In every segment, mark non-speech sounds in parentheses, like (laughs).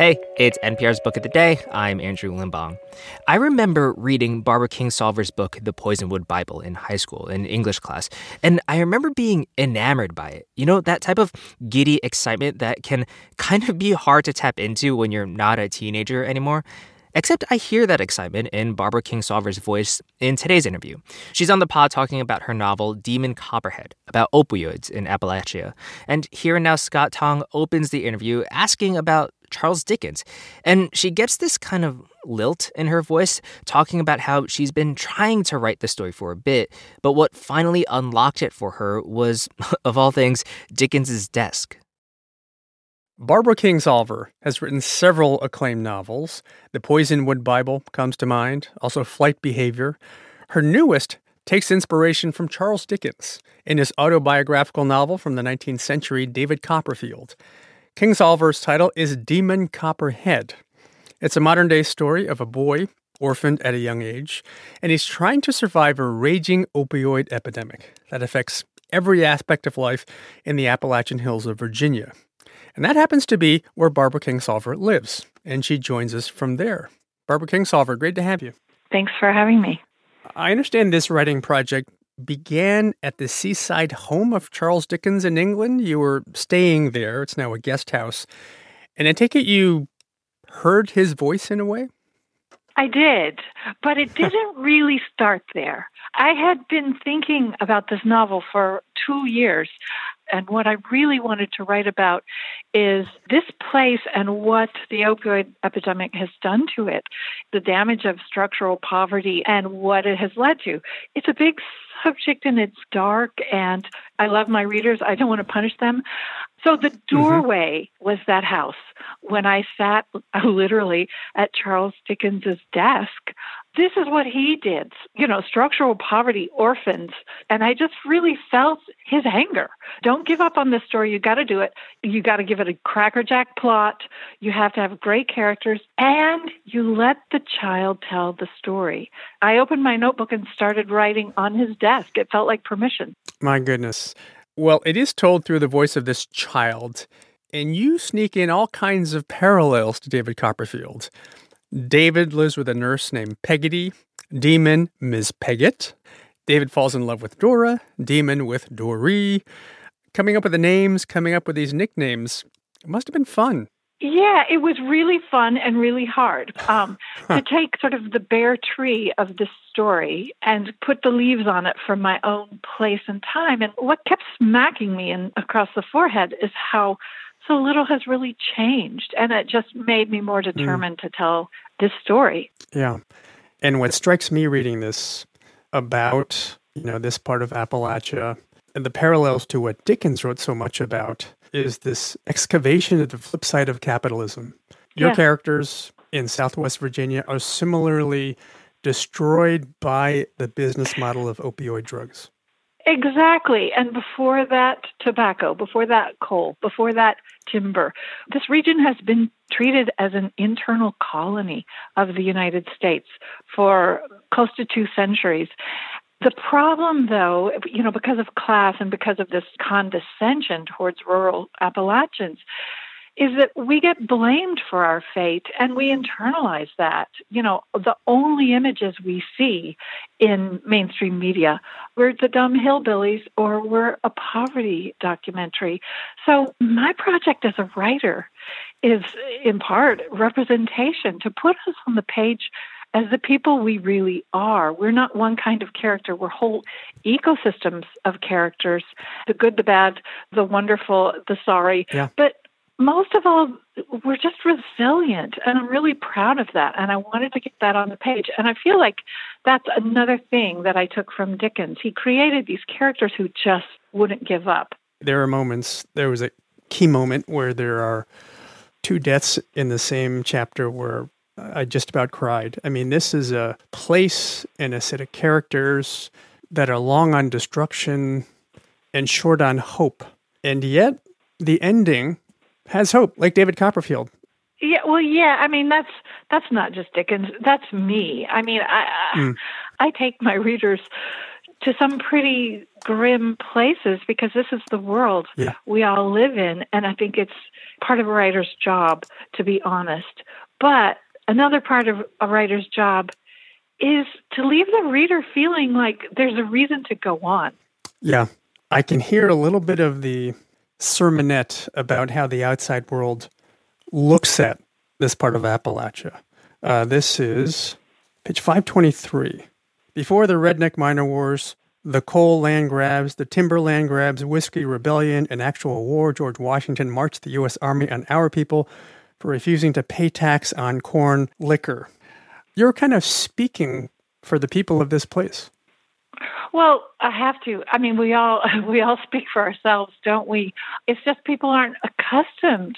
Hey, it's NPR's Book of the Day. I'm Andrew Limbong. I remember reading Barbara Kingsolver's book, The Poisonwood Bible, in high school in English class, and I remember being enamored by it. You know, that type of giddy excitement that can kind of be hard to tap into when you're not a teenager anymore. Except I hear that excitement in Barbara Kingsolver's voice in today's interview. She's on the pod talking about her novel Demon Copperhead, about opioids in Appalachia. And here and now, Scott Tong opens the interview asking about Charles Dickens. And she gets this kind of lilt in her voice, talking about how she's been trying to write the story for a bit, but what finally unlocked it for her was, (laughs) of all things, Dickens's desk. Barbara Kingsolver has written several acclaimed novels. The Poisonwood Bible comes to mind, also Flight Behavior. Her newest takes inspiration from Charles Dickens in his autobiographical novel from the 19th century, David Copperfield. Kingsolver's title is Demon Copperhead. It's a modern day story of a boy orphaned at a young age, and he's trying to survive a raging opioid epidemic that affects every aspect of life in the Appalachian Hills of Virginia. And that happens to be where Barbara Kingsolver lives, and she joins us from there. Barbara Kingsolver, great to have you. Thanks for having me. I understand this writing project began at the seaside home of Charles Dickens in England. You were staying there. It's now a guest house. And I take it you heard his voice in a way? I did, but it didn't (laughs) really start there. I had been thinking about this novel for two years. And what I really wanted to write about is this place and what the opioid epidemic has done to it, the damage of structural poverty and what it has led to. It's a big subject and it's dark, and I love my readers. I don't want to punish them. So the mm-hmm. doorway mm-hmm. was that house. When I sat (laughs) literally at Charles Dickens's desk, this is what he did. You know, structural poverty, orphans. And I just really felt his anger. Don't give up on this story. You got to do it. You got to give it a crackerjack plot. You have to have great characters and you let the child tell the story. I opened my notebook and started writing on his desk. It felt like permission. My goodness. Well, it is told through the voice of this child, and you sneak in all kinds of parallels to David Copperfield. David lives with a nurse named Peggotty, Demon, Ms. Peggot. David falls in love with Dora, Demon with Dori. Coming up with the names, coming up with these nicknames, it must have been fun. Yeah, it was really fun and really hard (laughs) um, to take sort of the bare tree of this story and put the leaves on it from my own place and time. And what kept smacking me in, across the forehead is how so little has really changed. And it just made me more mm. determined mm. to tell this story. Yeah. And what strikes me reading this about, you know, this part of Appalachia and the parallels to what Dickens wrote so much about is this excavation at the flip side of capitalism. Your yeah. characters in Southwest Virginia are similarly destroyed by the business model of opioid drugs. Exactly. And before that, tobacco, before that, coal, before that, timber. This region has been treated as an internal colony of the United States for close to two centuries. The problem, though, you know, because of class and because of this condescension towards rural Appalachians, is that we get blamed for our fate and we internalize that. You know, the only images we see in mainstream media, we're the dumb hillbillies or we're a poverty documentary. So, my project as a writer is in part representation to put us on the page as the people we really are. We're not one kind of character, we're whole ecosystems of characters the good, the bad, the wonderful, the sorry. Yeah. But most of all, we're just resilient, and I'm really proud of that. And I wanted to get that on the page. And I feel like that's another thing that I took from Dickens. He created these characters who just wouldn't give up. There are moments, there was a key moment where there are two deaths in the same chapter where I just about cried. I mean, this is a place and a set of characters that are long on destruction and short on hope. And yet, the ending has hope, like David Copperfield. Yeah, well, yeah. I mean, that's that's not just Dickens. That's me. I mean, I mm. I take my readers to some pretty grim places because this is the world yeah. we all live in. And I think it's part of a writer's job to be honest. But another part of a writer's job is to leave the reader feeling like there's a reason to go on. Yeah. I can hear a little bit of the sermonette about how the outside world looks at this part of Appalachia. Uh, this is page 523. Before the Redneck Miner Wars, the coal land grabs, the timber land grabs, whiskey rebellion, and actual war, George Washington marched the U.S. Army on our people for refusing to pay tax on corn liquor. You're kind of speaking for the people of this place. Well, I have to. I mean, we all (laughs) we all speak for ourselves, don't we? It's just people aren't accustomed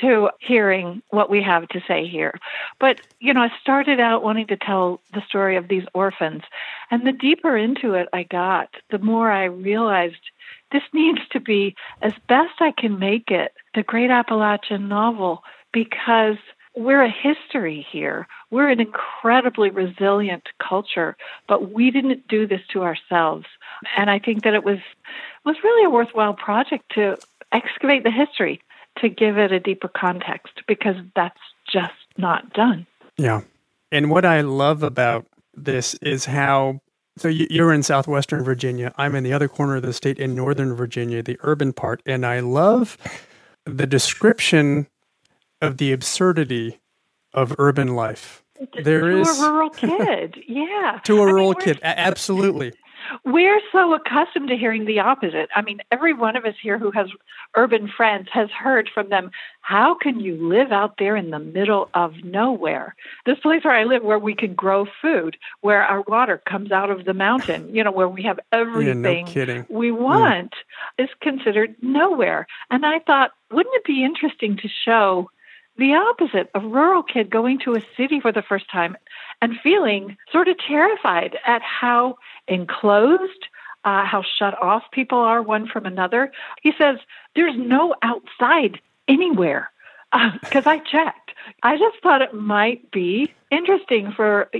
to hearing what we have to say here. But, you know, I started out wanting to tell the story of these orphans. And the deeper into it I got, the more I realized this needs to be, as best I can make it, the great Appalachian novel because we're a history here. We're an incredibly resilient culture, but we didn't do this to ourselves. And I think that it was was really a worthwhile project to excavate the history to give it a deeper context because that's just not done. Yeah. And what I love about this is how so you're in southwestern Virginia. I'm in the other corner of the state in northern Virginia, the urban part, and I love the description of the absurdity of urban life. There to is a rural (laughs) kid, yeah. to a I rural mean, kid, absolutely. We're so accustomed to hearing the opposite. I mean, every one of us here who has urban friends has heard from them, how can you live out there in the middle of nowhere? This place where I live, where we can grow food, where our water comes out of the mountain, you know, where we have everything yeah, no we mm. want, yeah. is considered nowhere. And I thought, wouldn't it be interesting to show the opposite a rural kid going to a city for the first time and feeling sort of terrified at how enclosed, uh, how shut off people are one from another. He says, There's no outside anywhere because (laughs) uh, I checked. I just thought it might be interesting for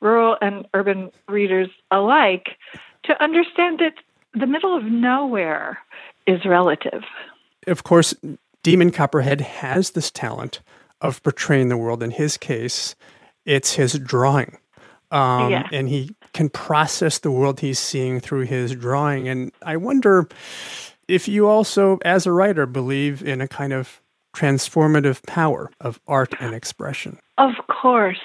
rural and urban readers alike to understand that the middle of nowhere is relative. Of course, Demon Copperhead has this talent of portraying the world. In his case, it's his drawing. Um, yeah. And he can process the world he's seeing through his drawing. And I wonder if you also, as a writer, believe in a kind of transformative power of art and expression. Of course,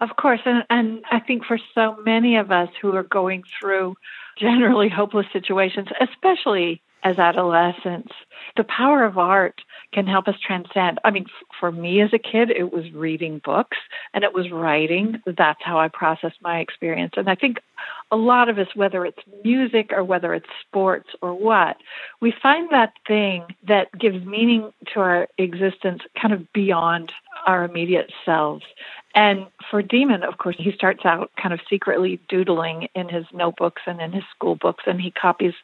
of course. And, and I think for so many of us who are going through generally hopeless situations, especially as adolescents, the power of art can help us transcend. I mean, for me as a kid, it was reading books and it was writing. That's how I processed my experience. And I think a lot of us, whether it's music or whether it's sports or what, we find that thing that gives meaning to our existence kind of beyond our immediate selves. And for Demon, of course, he starts out kind of secretly doodling in his notebooks and in his school books, and he copies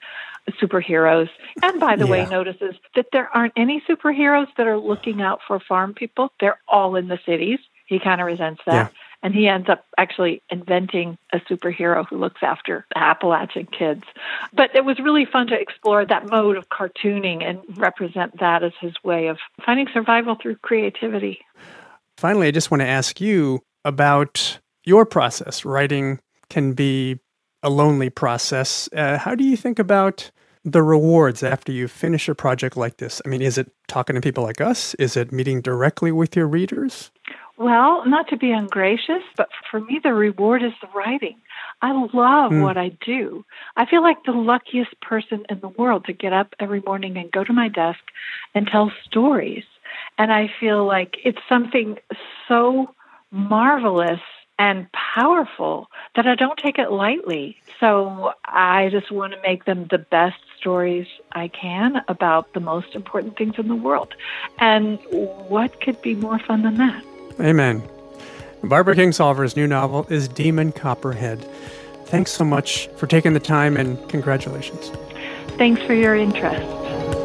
superheroes. And by the yeah. way, notices that there aren't any superheroes that are looking out for farm people. They're all in the cities. He kind of resents that. Yeah. And he ends up actually inventing a superhero who looks after Appalachian kids. But it was really fun to explore that mode of cartooning and represent that as his way of finding survival through creativity. Finally, I just want to ask you about your process. Writing can be a lonely process. Uh, how do you think about the rewards after you finish a project like this? I mean, is it talking to people like us? Is it meeting directly with your readers? Well, not to be ungracious, but for me, the reward is the writing. I love mm. what I do. I feel like the luckiest person in the world to get up every morning and go to my desk and tell stories. And I feel like it's something so marvelous and powerful that I don't take it lightly. So I just want to make them the best stories I can about the most important things in the world. And what could be more fun than that? Amen. Barbara Kingsolver's new novel is Demon Copperhead. Thanks so much for taking the time and congratulations. Thanks for your interest.